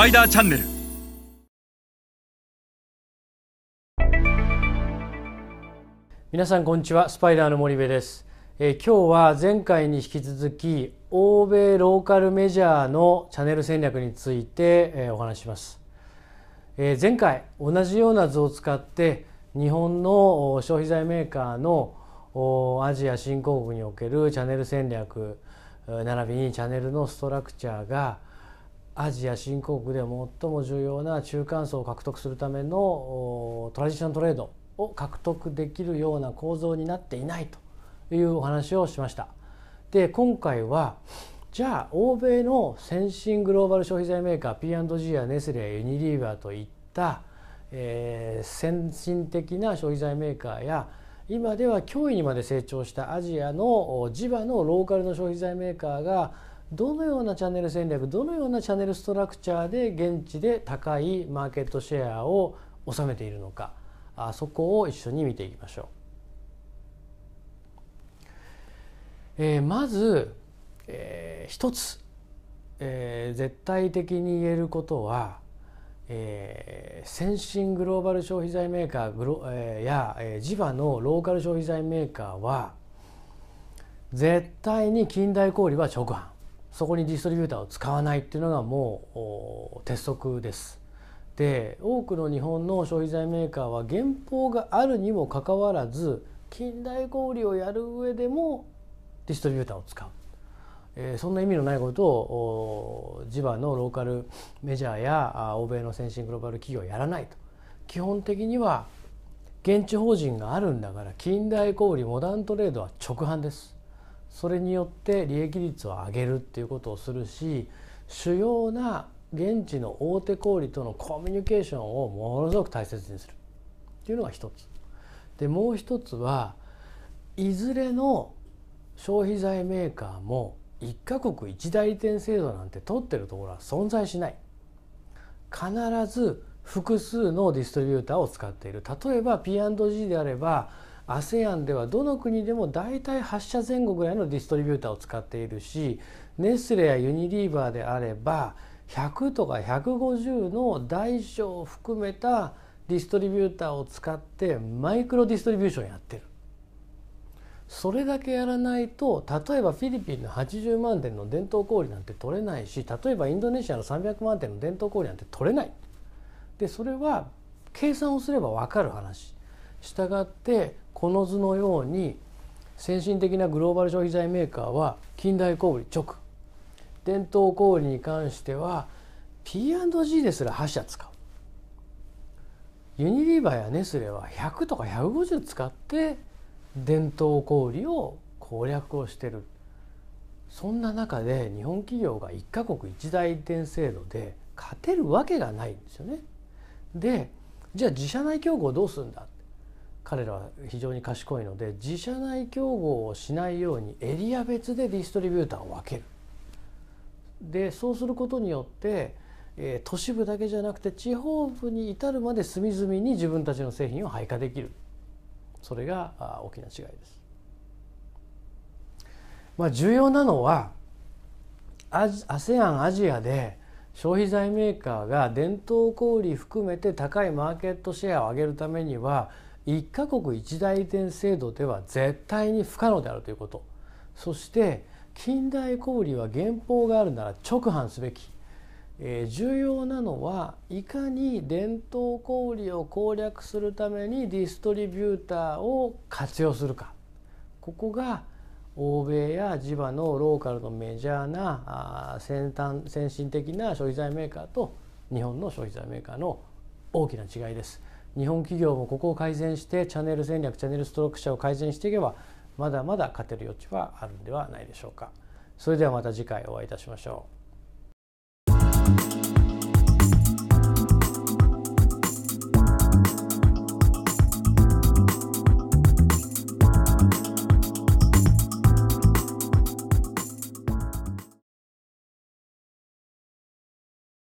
パイダーチャンネル。皆さんこんにちは。スパイダーの森部です、えー今日は前回に引き続き欧米ローカルメジャーのチャンネル戦略について、えーお話しします、えー前回同じような図を使って日本の消費財メーカーのおアジア新興国におけるチャンネル戦略並びにチャンネルのストラクチャーがアジア新興国で最も重要な中間層を獲得するためのトラディショナルトレードを獲得できるような構造になっていないというお話をしました。で今回はじゃあ欧米の先進グローバル消費財メーカー P&G やネスレやユニリーバーといった、えー先進的な消費財メーカーや今では脅威にまで成長したアジアのお地場のローカルの消費財メーカーがどのようなチャンネル戦略どのようなチャンネルストラクチャーで現地で高いマーケットシェアを収めているのかあそこを一緒に見ていきましょう。えーまず、えー一つ、えー絶対的に言えることは、えー先進グローバル消費財メーカーグロ、えーや、えー地場のローカル消費財メーカーは絶対に近代小売は直販そこにディストリビューターを使わないっていうのがもう鉄則です。で多くの日本の消費財メーカーは原稿があるにもかかわらず近代小売をやる上でもディストリビューターを使う、えーそんな意味のないことをお地場のローカルメジャーや欧米の先進グローバル企業はやらないと。基本的には現地法人があるんだから近代小売モダントレードは直販です。それによって利益率を上げるっていうことをするし主要な現地の大手小売とのコミュニケーションをものすごく大切にするっていうのが一つ。でもう一つはいずれの消費財メーカーも一カ国一代理店制度なんて取ってるところは存在しない。必ず複数のディストリビューターを使っている。例えば P&G であれば ASEAN ではどの国でも大体8社前後ぐらいのディストリビューターを使っているしネスレやユニリーバーであれば100とか150の大小を含めたディストリビューターを使ってマイクロディストリビューションやってる。それだけやらないと例えばフィリピンの80万点の伝統小売なんて取れないし例えばインドネシアの300万点の伝統小売なんて取れない。でそれは計算をすれば分かる話。したがってこの図のように先進的なグローバル消費財メーカーは近代小売直。伝統小売に関しては P&G ですら8社使う。ユニリーバーやネスレは100とか150使って伝統小売を攻略をしてる。そんな中で日本企業が一カ国一代理店制度で勝てるわけがないんですよね。でじゃあ自社内競合どうするんだ？彼らは非常に賢いので自社内競合をしないようにエリア別でディストリビューターを分ける。でそうすることによって、えー都市部だけじゃなくて地方部に至るまで隅々に自分たちの製品を配下できるそれが大きな違いです。まあ、重要なのは ASEAN アジアで消費財メーカーが伝統小売含めて高いマーケットシェアを上げるためには一カ国一代理店制度では絶対に不可能であるということ。そして近代小売は原稿があるなら直販すべき、えー重要なのはいかに伝統小売を攻略するためにディストリビューターを活用するか。ここが欧米や地場のローカルのメジャーなあー先端先進的な消費財メーカーと日本の消費財メーカーの大きな違いです。日本企業もここを改善してチャンネル戦略チャンネルストロークチャーを改善していけばまだまだ勝てる余地はあるんではないでしょうか。それではまた次回お会いいたしましょう。